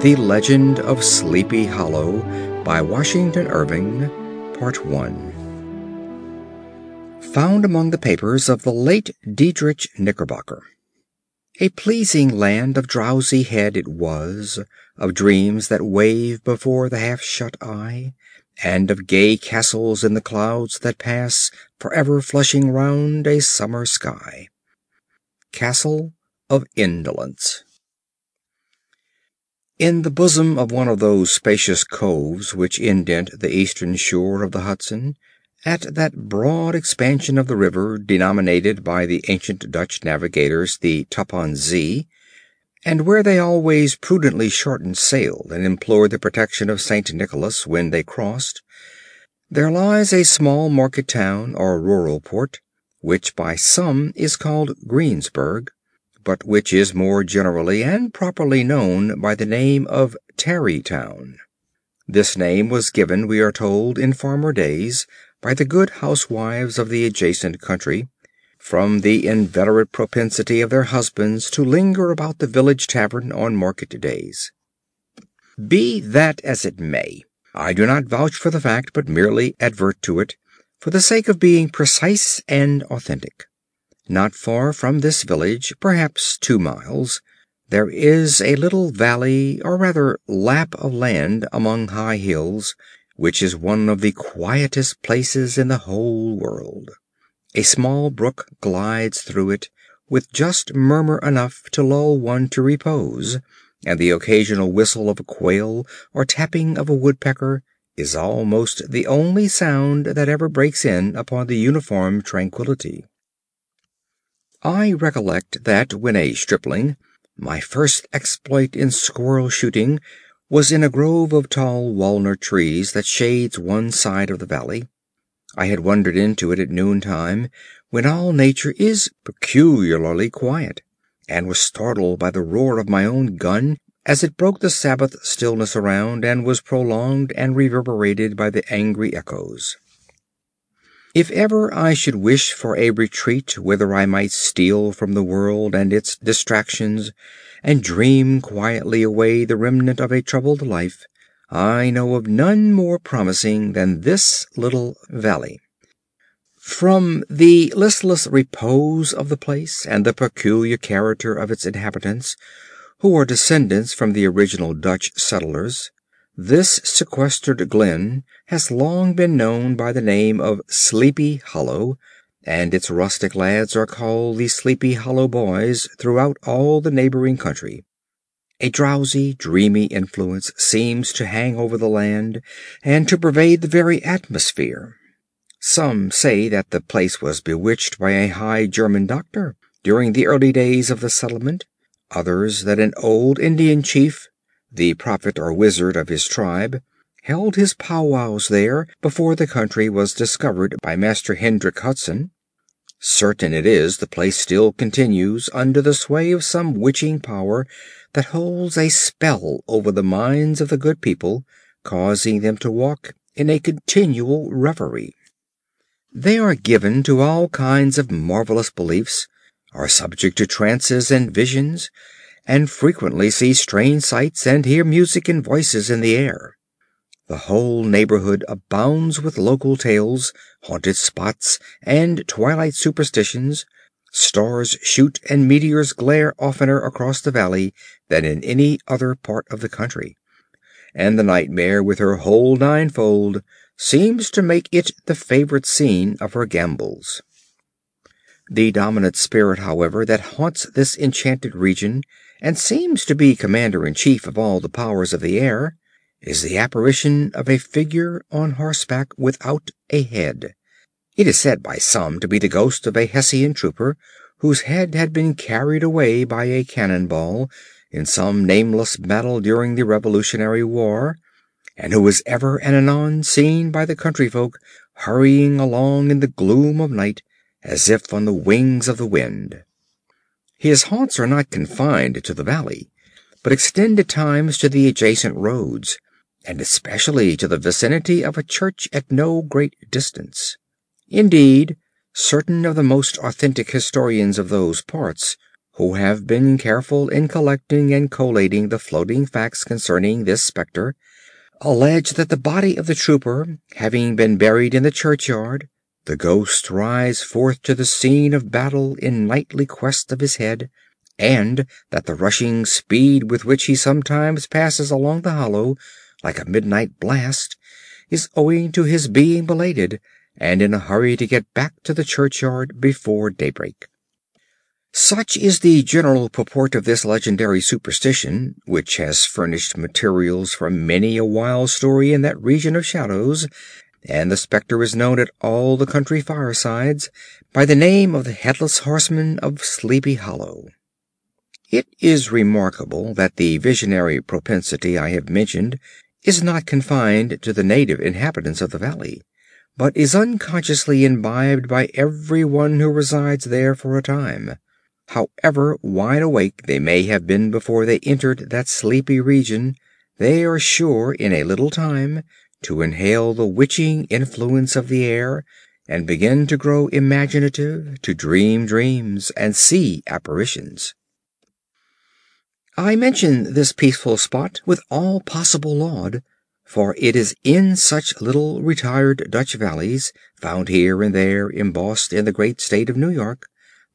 The Legend of Sleepy Hollow by Washington Irving Part I Found among the papers of the late Diedrich Knickerbocker A pleasing land of drowsy head it was, Of dreams that wave before the half shut eye, And of gay castles in the clouds that pass Forever flushing round a summer sky. Castle of Indolence In the bosom of one of those spacious coves which indent the eastern shore of the Hudson, at that broad expansion of the river denominated by the ancient Dutch navigators the Tappan Zee, and where they always prudently shortened sail and implored the protection of St. Nicholas when they crossed, there lies a small market town or rural port, which by some is called Greensburg, but which is more generally and properly known by the name of Tarrytown. This name was given, we are told, in former days by the good housewives of the adjacent country, from the inveterate propensity of their husbands to linger about the village tavern on market days. Be that as it may, I do not vouch for the fact, but merely advert to it, for the sake of being precise and authentic. Not far from this village, perhaps two miles, there is a little valley, or rather lap of land among high hills, which is one of the quietest places in the whole world. A small brook glides through it, with just murmur enough to lull one to repose, and the occasional whistle of a quail or tapping of a woodpecker is almost the only sound that ever breaks in upon the uniform tranquillity. I recollect that when a stripling my first exploit in squirrel shooting was in a grove of tall walnut trees that shades one side of the valley. I had wandered into it at noontime, when all nature is peculiarly quiet, and was startled by the roar of my own gun as it broke the Sabbath stillness around and was prolonged and reverberated by the angry echoes. If ever I should wish for a retreat whither I might steal from the world and its distractions and dream quietly away the remnant of a troubled life, I know of none more promising than this little valley. From the listless repose of the place and the peculiar character of its inhabitants, who are descendants from the original Dutch settlers, this sequestered glen has long been known by the name of Sleepy Hollow, and its rustic lads are called the Sleepy Hollow boys throughout all the neighboring country. A drowsy, dreamy influence seems to hang over the land and to pervade the very atmosphere. Some say that the place was bewitched by a high German doctor during the early days of the settlement, others that an old Indian chief the prophet or wizard of his tribe, held his powwows there before the country was discovered by Master Hendrik Hudson. Certain it is the place still continues under the sway of some witching power that holds a spell over the minds of the good people, causing them to walk in a continual reverie. They are given to all kinds of marvelous beliefs, are subject to trances and visions, and frequently see strange sights and hear music and voices in the air. The whole neighborhood abounds with local tales, haunted spots, and twilight superstitions. Stars shoot and meteors glare oftener across the valley than in any other part of the country, and the nightmare with her whole ninefold seems to make it the favorite scene of her gambols. The dominant spirit, however, that haunts this enchanted region and seems to be commander in chief of all the powers of the air, is the apparition of a figure on horseback without a head. It is said by some to be the ghost of a Hessian trooper whose head had been carried away by a cannon ball in some nameless battle during the Revolutionary War, and who is ever and anon seen by the country folk hurrying along in the gloom of night as if on the wings of the wind. His haunts are not confined to the valley, but extend at times to the adjacent roads, and especially to the vicinity of a church at no great distance. Indeed, certain of the most authentic historians of those parts, who have been careful in collecting and collating the floating facts concerning this spectre, allege that the body of the trooper having been buried in the churchyard, the ghost rides forth to the scene of battle in nightly quest of his head, and that the rushing speed with which he sometimes passes along the hollow, like a midnight blast, is owing to his being belated, and in a hurry to get back to the churchyard before daybreak. Such is the general purport of this legendary superstition, which has furnished materials for many a wild story in that region of shadows, and the spectre is known at all the country firesides by the name of the Headless Horseman of Sleepy Hollow. It is remarkable that the visionary propensity I have mentioned is not confined to the native inhabitants of the valley, but is unconsciously imbibed by every one who resides there for a time. However wide awake they may have been before they entered that sleepy region, they are sure in a little time to inhale the witching influence of the air, and begin to grow imaginative, to dream dreams, and see apparitions. I mention this peaceful spot with all possible laud, for it is in such little retired Dutch valleys, found here and there embossed in the great state of New York,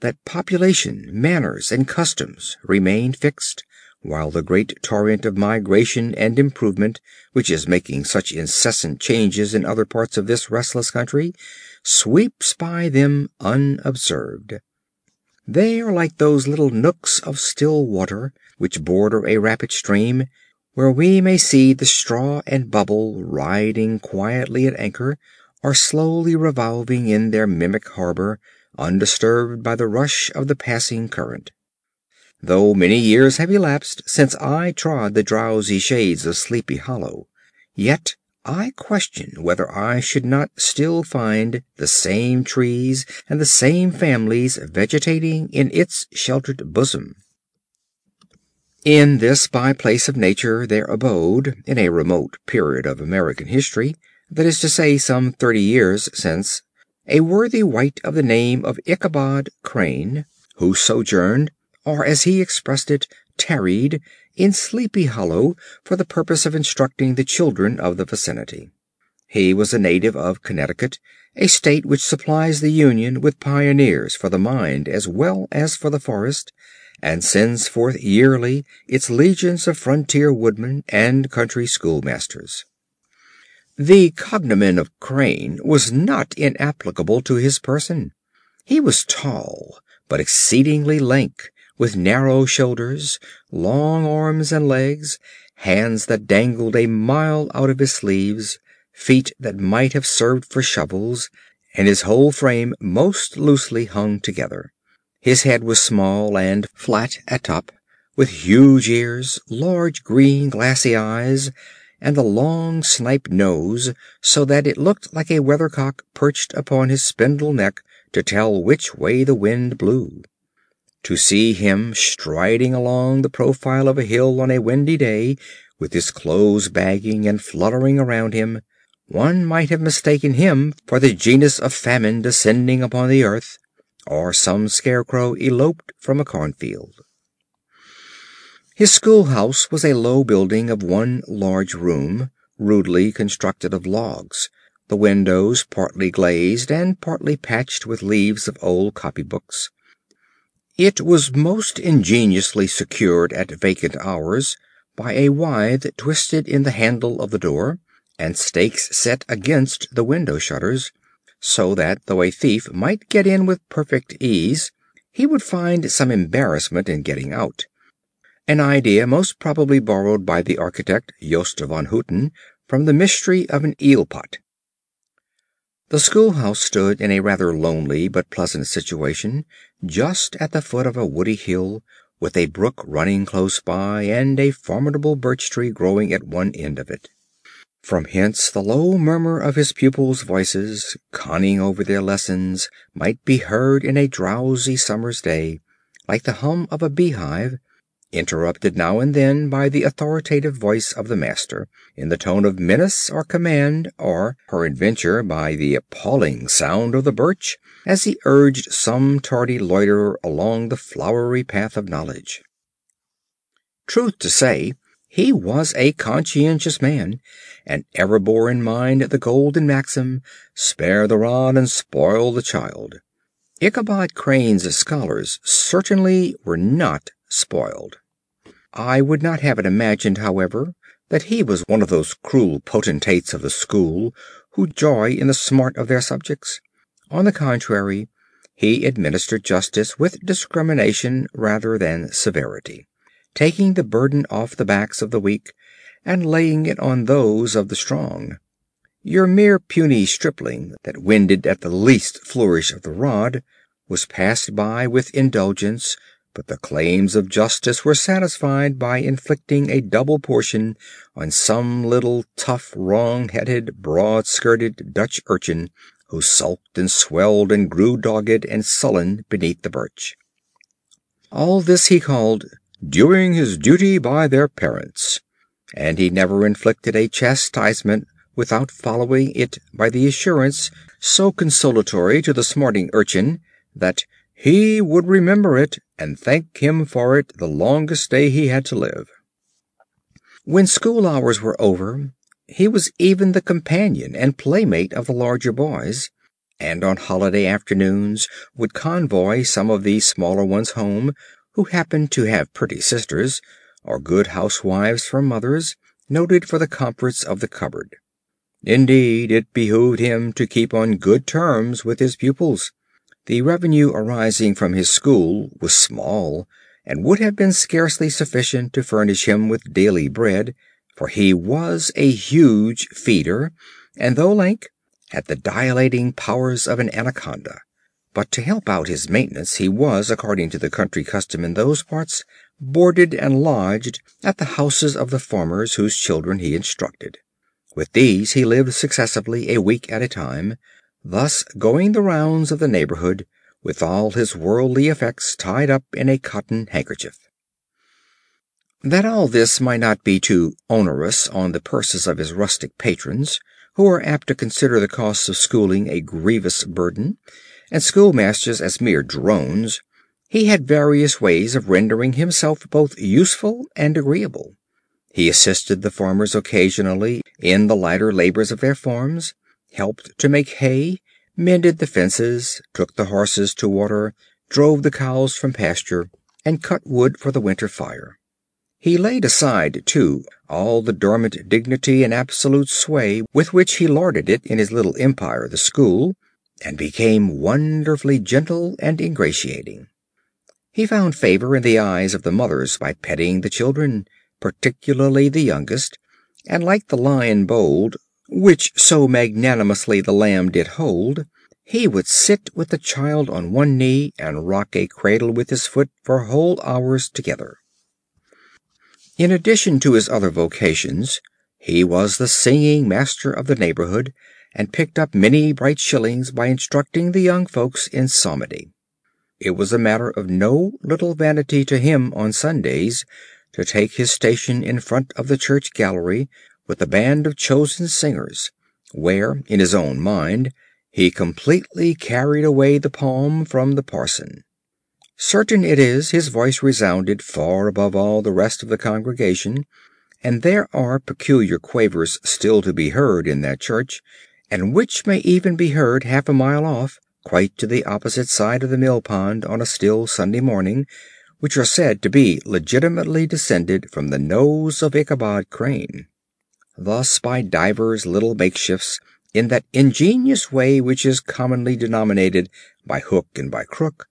that population, manners, and customs remain fixed, while the great torrent of migration and improvement, which is making such incessant changes in other parts of this restless country, sweeps by them unobserved. They are like those little nooks of still water which border a rapid stream, where we may see the straw and bubble riding quietly at anchor, or slowly revolving in their mimic harbor, undisturbed by the rush of the passing current. Though many years have elapsed since I trod the drowsy shades of Sleepy Hollow, yet I question whether I should not still find the same trees and the same families vegetating in its sheltered bosom. In this by place of nature there abode, in a remote period of American history, that is to say some thirty years since, a worthy wight of the name of Ichabod Crane, who sojourned, or as he expressed it, tarried, in Sleepy Hollow for the purpose of instructing the children of the vicinity. He was a native of Connecticut, a state which supplies the Union with pioneers for the mind as well as for the forest, and sends forth yearly its legions of frontier woodmen and country schoolmasters. The cognomen of Crane was not inapplicable to his person. He was tall, but exceedingly lank, with narrow shoulders, long arms and legs, hands that dangled a mile out of his sleeves, feet that might have served for shovels, and his whole frame most loosely hung together. His head was small and flat at top, with huge ears, large green glassy eyes, and a long snipe nose, so that it looked like a weathercock perched upon his spindle neck to tell which way the wind blew. To see him striding along the profile of a hill on a windy day, with his clothes bagging and fluttering around him, one might have mistaken him for the genus of famine descending upon the earth, or some scarecrow eloped from a cornfield. His schoolhouse was a low building of one large room, rudely constructed of logs, the windows partly glazed and partly patched with leaves of old copybooks. It was most ingeniously secured at vacant hours by a withe twisted in the handle of the door, and stakes set against the window shutters so that though a thief might get in with perfect ease, he would find some embarrassment in getting out an idea most probably borrowed by the architect Yost van Houten from the mystery of an eel pot. The schoolhouse stood in a rather lonely but pleasant situation, just at the foot of a woody hill, with a brook running close by and a formidable birch tree growing at one end of it. From hence the low murmur of his pupils' voices, conning over their lessons, might be heard in a drowsy summer's day, like the hum of a beehive, interrupted now and then by the authoritative voice of the master, in the tone of menace or command, or, peradventure, by the appalling sound of the birch, as he urged some tardy loiterer along the flowery path of knowledge. Truth to say, he was a conscientious man, and ever bore in mind the golden maxim, Spare the rod and spoil the child. Ichabod Crane's scholars certainly were not spoiled. I would not have it imagined, however, that he was one of those cruel potentates of the school who joy in the smart of their subjects. On the contrary, he administered justice with discrimination rather than severity, taking the burden off the backs of the weak and laying it on those of the strong. Your mere puny stripling that winded at the least flourish of the rod was passed by with indulgence, but the claims of justice were satisfied by inflicting a double portion on some little tough, wrong headed, broad skirted Dutch urchin who sulked and swelled and grew dogged and sullen beneath the birch. All this he called "doing his duty by their parents," and he never inflicted a chastisement without following it by the assurance, so consolatory to the smarting urchin, that he would remember it and thank him for it the longest day he had to live. When school hours were over, he was even the companion and playmate of the larger boys, and on holiday afternoons would convoy some of the smaller ones home, who happened to have pretty sisters, or good housewives for mothers, noted for the comforts of the cupboard. Indeed, it behooved him to keep on good terms with his pupils. The revenue arising from his school was small, and would have been scarcely sufficient to furnish him with daily bread, for he was a huge feeder, and though lank, had the dilating powers of an anaconda. But to help out his maintenance he was, according to the country custom in those parts, boarded and lodged at the houses of the farmers whose children he instructed. With these he lived successively a week at a time, thus going the rounds of the neighborhood with all his worldly effects tied up in a cotton handkerchief. That all this might not be too onerous on the purses of his rustic patrons, who are apt to consider the costs of schooling a grievous burden, and schoolmasters as mere drones, he had various ways of rendering himself both useful and agreeable. He assisted the farmers occasionally in the lighter labors of their farms, helped to make hay, mended the fences, took the horses to water, drove the cows from pasture, and cut wood for the winter fire. He laid aside, too, all the dormant dignity and absolute sway with which he lorded it in his little empire, the school, and became wonderfully gentle and ingratiating. He found favor in the eyes of the mothers by petting the children particularly the youngest, and like the lion bold, which so magnanimously the lamb did hold, he would sit with the child on one knee and rock a cradle with his foot for whole hours together. In addition to his other vocations, he was the singing master of the neighborhood, and picked up many bright shillings by instructing the young folks in psalmody. It was a matter of no little vanity to him on Sundays to take his station in front of the church gallery with a band of chosen singers, where, in his own mind, he completely carried away the palm from the parson. Certain it is his voice resounded far above all the rest of the congregation, and there are peculiar quavers still to be heard in that church, and which may even be heard half a mile off, quite to the opposite side of the mill pond on a still Sunday morning, which are said to be legitimately descended from the nose of Ichabod Crane. Thus by divers little makeshifts, in that ingenious way which is commonly denominated by hook and by crook,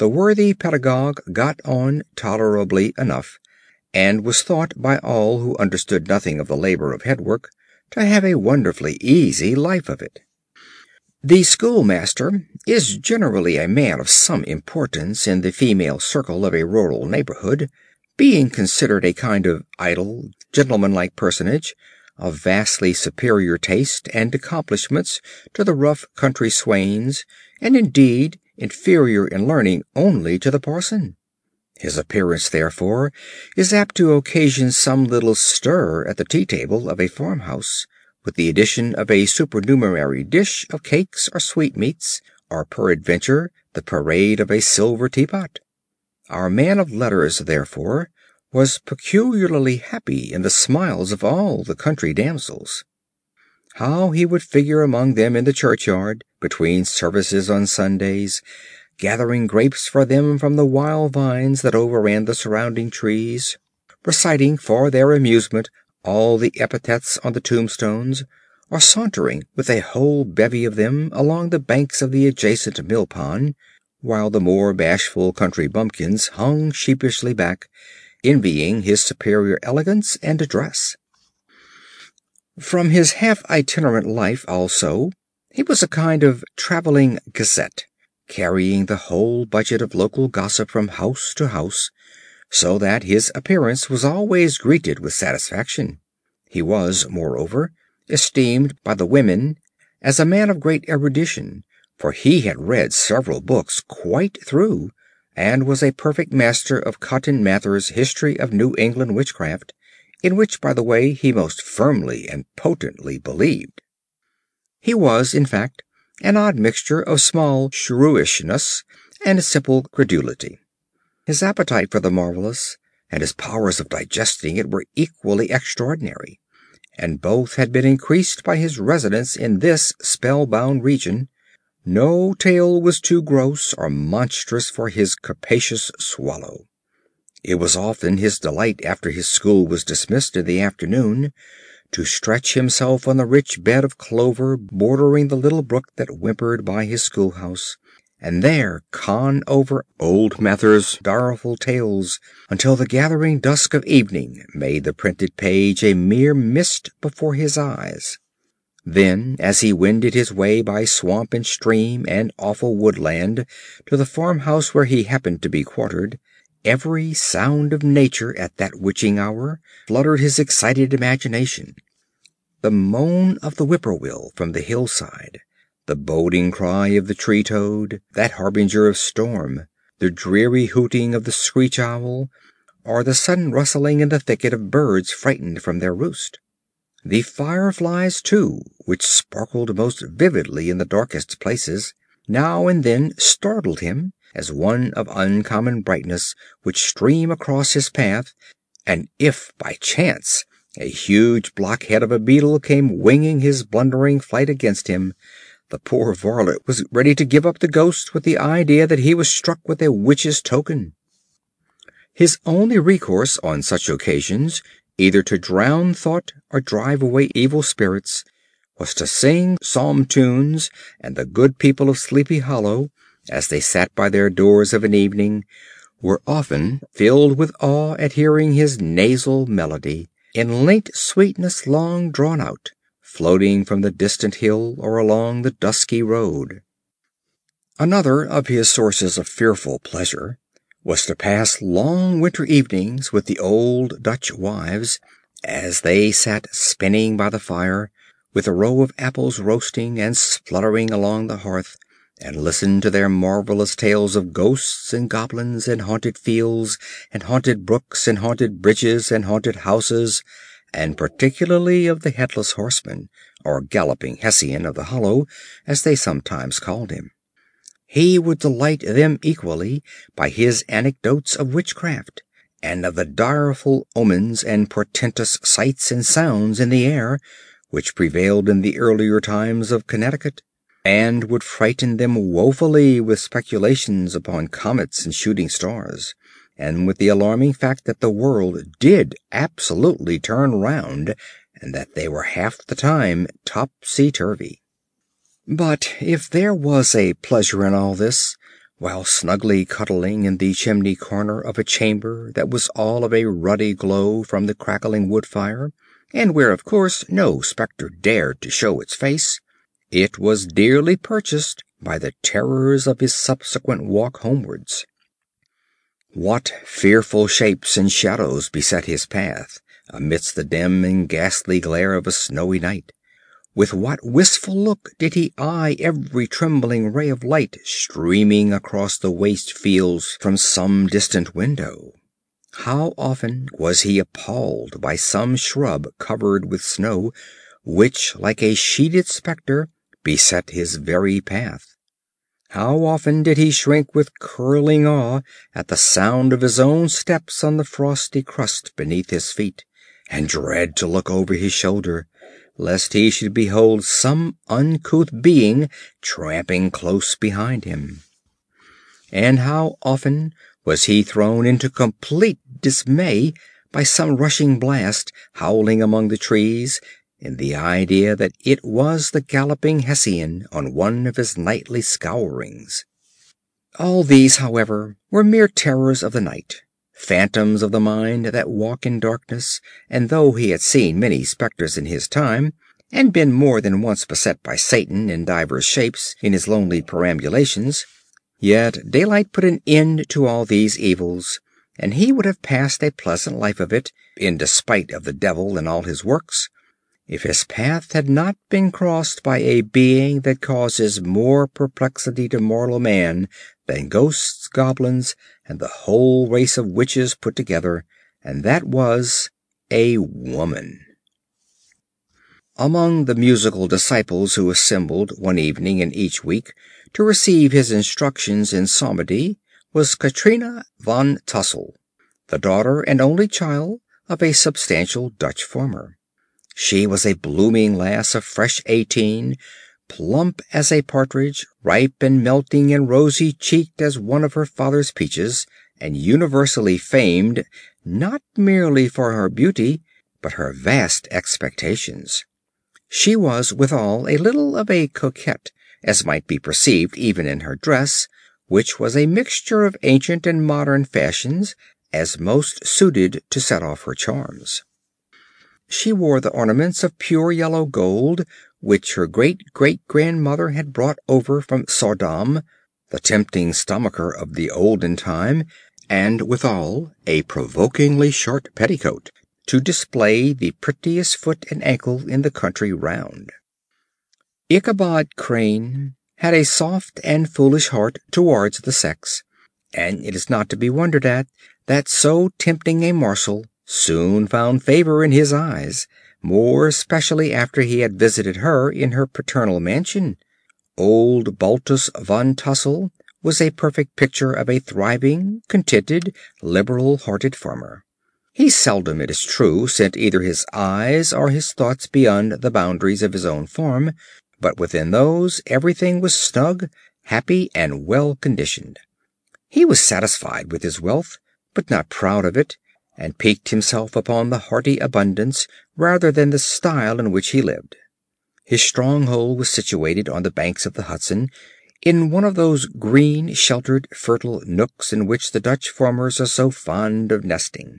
the worthy pedagogue got on tolerably enough, and was thought by all who understood nothing of the labor of headwork to have a wonderfully easy life of it. The schoolmaster is generally a man of some importance in the female circle of a rural neighborhood, being considered a kind of idle, gentlemanlike personage, of vastly superior taste and accomplishments to the rough country swains, and indeed inferior in learning only to the parson. His appearance, therefore, is apt to occasion some little stir at the tea table of a farmhouse, with the addition of a supernumerary dish of cakes or sweetmeats, or peradventure the parade of a silver teapot. Our man of letters, therefore, was peculiarly happy in the smiles of all the country damsels. How he would figure among them in the churchyard, between services on Sundays, gathering grapes for them from the wild vines that overran the surrounding trees, reciting for their amusement all the epithets on the tombstones, or sauntering with a whole bevy of them along the banks of the adjacent mill pond, while the more bashful country bumpkins hung sheepishly back, envying his superior elegance and address. From his half itinerant life, also, he was a kind of traveling gazette, carrying the whole budget of local gossip from house to house, so that his appearance was always greeted with satisfaction. He was, moreover, esteemed by the women as a man of great erudition, for he had read several books quite through, and was a perfect master of Cotton Mather's History of New England Witchcraft in which, by the way, he most firmly and potently believed. He was, in fact, an odd mixture of small shrewishness and simple credulity. His appetite for the marvelous and his powers of digesting it were equally extraordinary, and both had been increased by his residence in this spellbound region. No tale was too gross or monstrous for his capacious swallow. It was often his delight after his school was dismissed in the afternoon to stretch himself on the rich bed of clover bordering the little brook that whimpered by his schoolhouse, and there con over old Mather's direful tales until the gathering dusk of evening made the printed page a mere mist before his eyes. Then, as he wended his way by swamp and stream and awful woodland to the farmhouse where he happened to be quartered, Every sound of nature at that witching hour fluttered his excited imagination. The moan of the whippoorwill from the hillside, the boding cry of the tree toad, that harbinger of storm, the dreary hooting of the screech owl, or the sudden rustling in the thicket of birds frightened from their roost. The fireflies, too, which sparkled most vividly in the darkest places, now and then startled him as one of uncommon brightness would stream across his path, and if by chance a huge blockhead of a beetle came winging his blundering flight against him, the poor varlet was ready to give up the ghost with the idea that he was struck with a witch's token. His only recourse on such occasions, either to drown thought or drive away evil spirits, was to sing psalm tunes, and the good people of Sleepy Hollow as they sat by their doors of an evening, were often filled with awe at hearing his nasal melody, in linked sweetness long drawn out, floating from the distant hill or along the dusky road. Another of his sources of fearful pleasure was to pass long winter evenings with the old Dutch wives, as they sat spinning by the fire, with a row of apples roasting and spluttering along the hearth, and listen to their marvelous tales of ghosts and goblins and haunted fields and haunted brooks and haunted bridges and haunted houses, and particularly of the headless horseman, or galloping Hessian of the Hollow, as they sometimes called him. He would delight them equally by his anecdotes of witchcraft, and of the direful omens and portentous sights and sounds in the air, which prevailed in the earlier times of Connecticut and would frighten them woefully with speculations upon comets and shooting stars, and with the alarming fact that the world did absolutely turn round, and that they were half the time topsy turvy. But if there was a pleasure in all this, while snugly cuddling in the chimney corner of a chamber that was all of a ruddy glow from the crackling wood fire, and where of course no spectre dared to show its face, it was dearly purchased by the terrors of his subsequent walk homewards. What fearful shapes and shadows beset his path amidst the dim and ghastly glare of a snowy night! With what wistful look did he eye every trembling ray of light streaming across the waste fields from some distant window! How often was he appalled by some shrub covered with snow, which, like a sheeted spectre, beset his very path! How often did he shrink with curling awe at the sound of his own steps on the frosty crust beneath his feet, and dread to look over his shoulder, lest he should behold some uncouth being tramping close behind him! And how often was he thrown into complete dismay by some rushing blast howling among the trees, in the idea that it was the galloping Hessian on one of his nightly scourings! All these, however, were mere terrors of the night, phantoms of the mind that walk in darkness, and though he had seen many spectres in his time, and been more than once beset by Satan in divers shapes in his lonely perambulations, yet daylight put an end to all these evils, and he would have passed a pleasant life of it, in despite of the devil and all his works, if his path had not been crossed by a being that causes more perplexity to mortal man than ghosts, goblins, and the whole race of witches put together, and that was a woman. Among the musical disciples who assembled one evening in each week to receive his instructions in psalmody was Katrina van Tassel, the daughter and only child of a substantial Dutch farmer. She was a blooming lass of fresh eighteen, plump as a partridge, ripe and melting and rosy cheeked as one of her father's peaches, and universally famed, not merely for her beauty, but her vast expectations. She was withal a little of a coquette, as might be perceived even in her dress, which was a mixture of ancient and modern fashions, as most suited to set off her charms. She wore the ornaments of pure yellow gold which her great great grandmother had brought over from Saardam, the tempting stomacher of the olden time, and withal a provokingly short petticoat to display the prettiest foot and ankle in the country round. Ichabod Crane had a soft and foolish heart towards the sex, and it is not to be wondered at that so tempting a morsel soon found favor in his eyes, more especially after he had visited her in her paternal mansion. Old Baltus Van Tassel was a perfect picture of a thriving, contented, liberal hearted farmer. He seldom, it is true, sent either his eyes or his thoughts beyond the boundaries of his own farm, but within those everything was snug, happy, and well conditioned. He was satisfied with his wealth, but not proud of it, and piqued himself upon the hearty abundance rather than the style in which he lived. His stronghold was situated on the banks of the Hudson, in one of those green, sheltered, fertile nooks in which the Dutch farmers are so fond of nesting.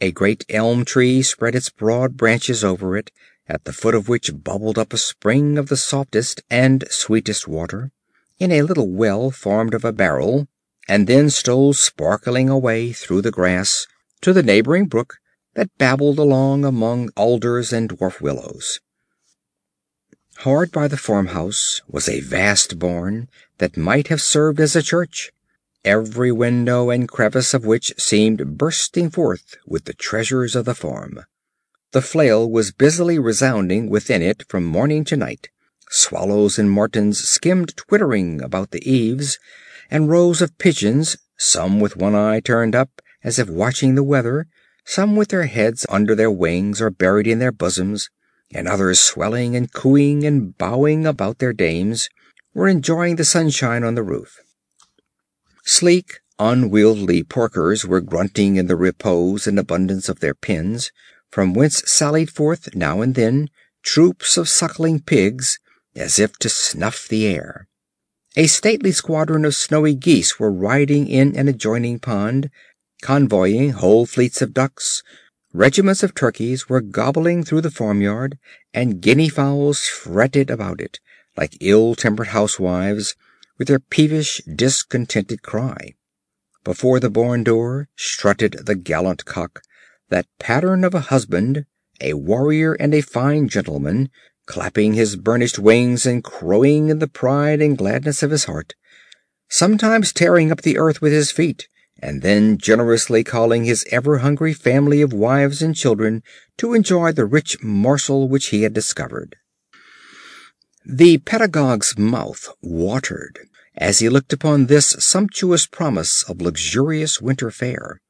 A great elm tree spread its broad branches over it, at the foot of which bubbled up a spring of the softest and sweetest water, in a little well formed of a barrel, and then stole sparkling away through the grass to the neighboring brook that babbled along among alders and dwarf willows. Hard by the farmhouse was a vast barn that might have served as a church, every window and crevice of which seemed bursting forth with the treasures of the farm. The flail was busily resounding within it from morning to night. Swallows and martins skimmed twittering about the eaves, and rows of pigeons, some with one eye turned up as if watching the weather, some with their heads under their wings or buried in their bosoms, and others swelling and cooing and bowing about their dames, were enjoying the sunshine on the roof. Sleek, unwieldy porkers were grunting in the repose and abundance of their pens, from whence sallied forth, now and then, troops of suckling pigs, as if to snuff the air. A stately squadron of snowy geese were riding in an adjoining pond, convoying whole fleets of ducks, regiments of turkeys were gobbling through the farmyard, and guinea fowls fretted about it, like ill-tempered housewives, with their peevish, discontented cry. Before the barn door strutted the gallant cock, that pattern of a husband, a warrior and a fine gentleman, clapping his burnished wings and crowing in the pride and gladness of his heart; sometimes tearing up the earth with his feet, and then generously calling his ever hungry family of wives and children to enjoy the rich morsel which he had discovered. The Pedagogue's mouth watered as he looked upon this sumptuous promise of luxurious winter fare.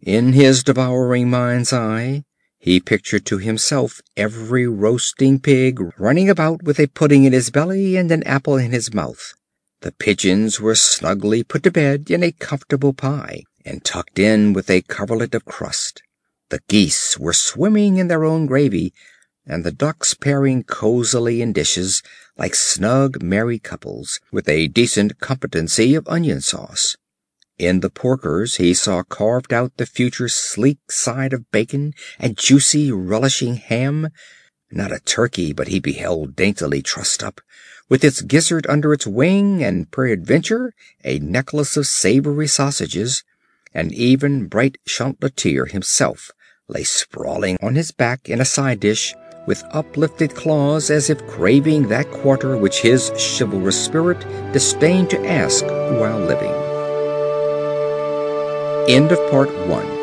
In his devouring mind's eye he pictured to himself every roasting pig running about with a pudding in his belly and an apple in his mouth. The pigeons were snugly put to bed in a comfortable pie, and tucked in with a coverlet of crust. The geese were swimming in their own gravy, and the ducks pairing cosily in dishes, like snug married couples, with a decent competency of onion sauce. In the porkers he saw carved out the future sleek side of bacon and juicy, relishing ham; not a turkey but he beheld daintily trussed up, with its gizzard under its wing, and peradventure a necklace of savory sausages; and even bright Chanticleer himself lay sprawling on his back in a side dish, with uplifted claws as if craving that quarter which his chivalrous spirit disdained to ask while living. End of Part One.